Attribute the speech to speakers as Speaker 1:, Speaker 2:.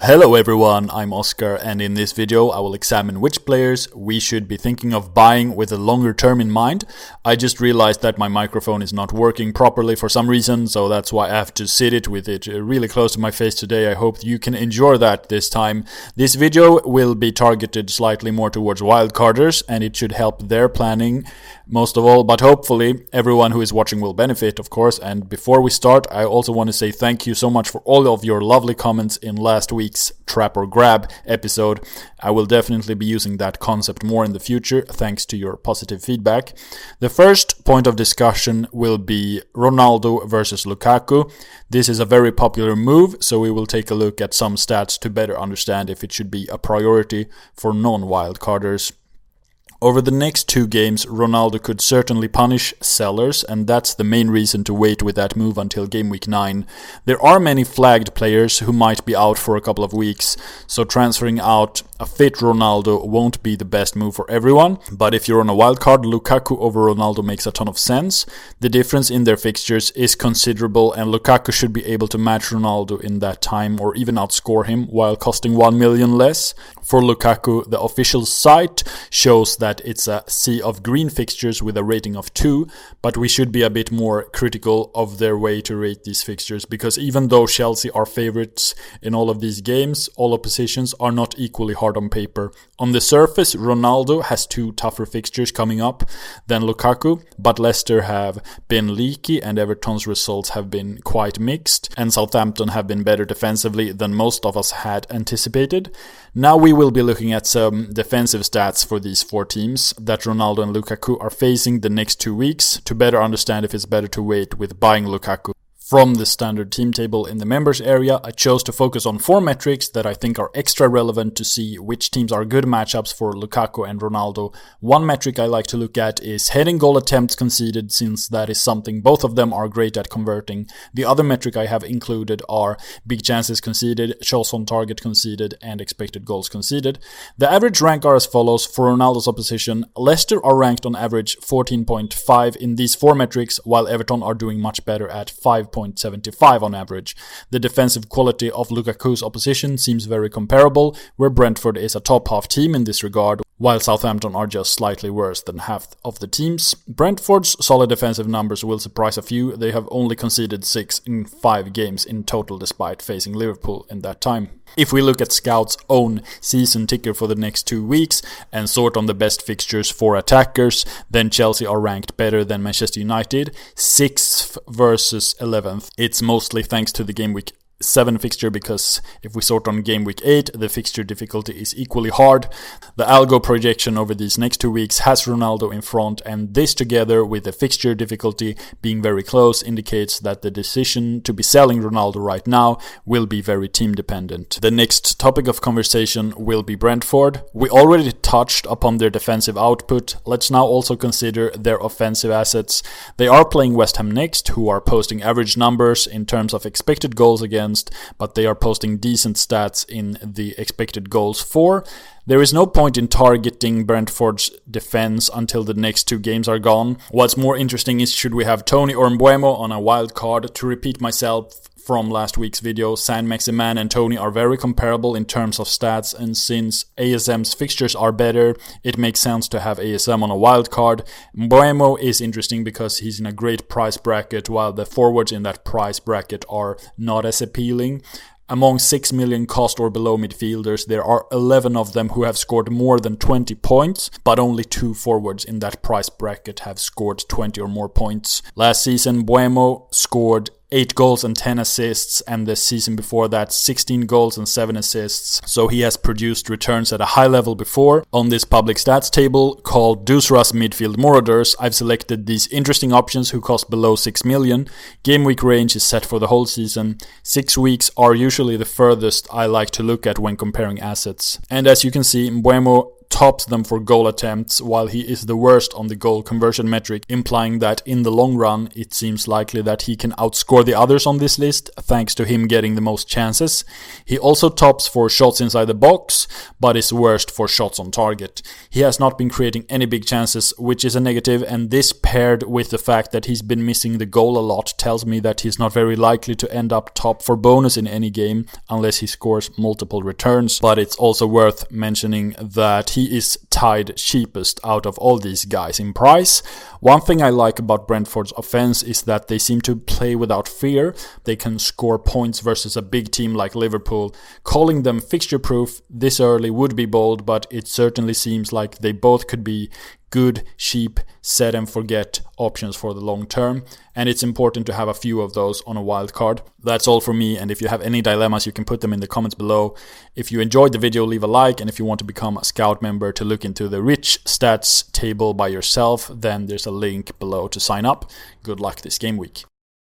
Speaker 1: Hello everyone, I'm Oscar and in this video I will examine which players we should be thinking of buying with a longer term in mind. I just realized that my microphone is not working properly for some reason, so that's why I have to sit it with it really close to my face today. I hope you can enjoy that this time. This video will be targeted slightly more towards wildcarders and it should help their planning most of all, but hopefully everyone who is watching will benefit, of course. And before we start, I also want to say thank you so much for all of your lovely comments in last week's Trap or Grab episode. I will definitely be using that concept more in the future, thanks to your positive feedback. The first point of discussion will be Ronaldo versus Lukaku. This is a very popular move, so we will take a look at some stats to better understand if it should be a priority for non wildcarders. Over the next two games, Ronaldo could certainly punish sellers, and that's the main reason to wait with that move until game week 9. There are many flagged players who might be out for a couple of weeks, so transferring out a fit Ronaldo won't be the best move for everyone, but if you're on a wild card, Lukaku over Ronaldo makes a ton of sense. The difference in their fixtures is considerable, and Lukaku should be able to match Ronaldo in that time or even outscore him while costing 1 million less. For Lukaku, the official site shows that it's a sea of green fixtures with a rating of 2, but we should be a bit more critical of their way to rate these fixtures because even though Chelsea are favorites in all of these games, all oppositions are not equally hard hard on paper. On the surface, Ronaldo has two tougher fixtures coming up than Lukaku, but Leicester have been leaky and Everton's results have been quite mixed, and Southampton have been better defensively than most of us had anticipated. Now we will be looking at some defensive stats for these four teams that Ronaldo and Lukaku are facing the next two weeks to better understand if it's better to wait with buying Lukaku from the standard team table in the members area, I chose to focus on four metrics that I think are extra relevant to see which teams are good matchups for Lukaku and Ronaldo. One metric I like to look at is heading goal attempts conceded, since that is something both of them are great at converting. The other metric I have included are big chances conceded, shots on target conceded, and expected goals conceded. The average rank are as follows for Ronaldo's opposition. Leicester are ranked on average 14.5 in these four metrics, while Everton are doing much better at 5. 5.75 on average. The defensive quality of Lukaku's opposition seems very comparable, where Brentford is a top half team in this regard, while Southampton are just slightly worse than half of the teams. Brentford's solid defensive numbers will surprise a few. They have only conceded six in five games in total despite facing Liverpool in that time. If we look at Scout's own season ticker for the next two weeks and sort on the best fixtures for attackers, then Chelsea are ranked better than Manchester United, 6th versus 11th. It's mostly thanks to the game week 7 fixture because if we sort on game week 8, the fixture difficulty is equally hard. The algo projection over these next two weeks has Ronaldo in front, and this together with the fixture difficulty being very close indicates that the decision to be selling Ronaldo right now will be very team dependent. The next topic of conversation will be Brentford. We already touched upon their defensive output. Let's now also consider their offensive assets. They are playing West Ham next, who are posting average numbers in terms of expected goals against but they are posting decent stats in the expected goals for. There is no point in targeting Brentford's defense until the next two games are gone. What's more interesting is should we have Toney or Mbeumo on a wild card? To repeat myself, from last week's video, Saint-Maximin and Toney are very comparable in terms of stats, and since ASM's fixtures are better, it makes sense to have ASM on a wild card. Mbeumo is interesting because he's in a great price bracket, while the forwards in that price bracket are not as appealing. Among 6 million cost or below midfielders, there are 11 of them who have scored more than 20 points, but only two forwards in that price bracket have scored 20 or more points. Last season, Mbeumo scored 8 goals and 10 assists, and the season before that, 16 goals and 7 assists. So he has produced returns at a high level before. On this public stats table called Dusras Midfield Marauders, I've selected these interesting options who cost below 6 million. Game week range is set for the whole season. 6 weeks are usually the furthest I like to look at when comparing assets. And as you can see, Mbeumo tops them for goal attempts, while he is the worst on the goal conversion metric, implying that in the long run, it seems likely that he can outscore the others on this list, thanks to him getting the most chances. He also tops for shots inside the box, but is worst for shots on target. He has not been creating any big chances, which is a negative, and this paired with the fact that he's been missing the goal a lot tells me that he's not very likely to end up top for bonus in any game unless he scores multiple returns. But it's also worth mentioning that is tied cheapest out of all these guys in price. One thing I like about Brentford's offense is that they seem to play without fear. They can score points versus a big team like Liverpool. Calling them fixture proof this early would be bold, but it certainly seems like they both could be good, cheap, set and forget options for the long term. And it's important to have a few of those on a wild card. That's all for me. And if you have any dilemmas, you can put them in the comments below. If you enjoyed the video, leave a like. And if you want to become a Scout member to look into the rich stats table by yourself, then there's a link below to sign up. Good luck this game week.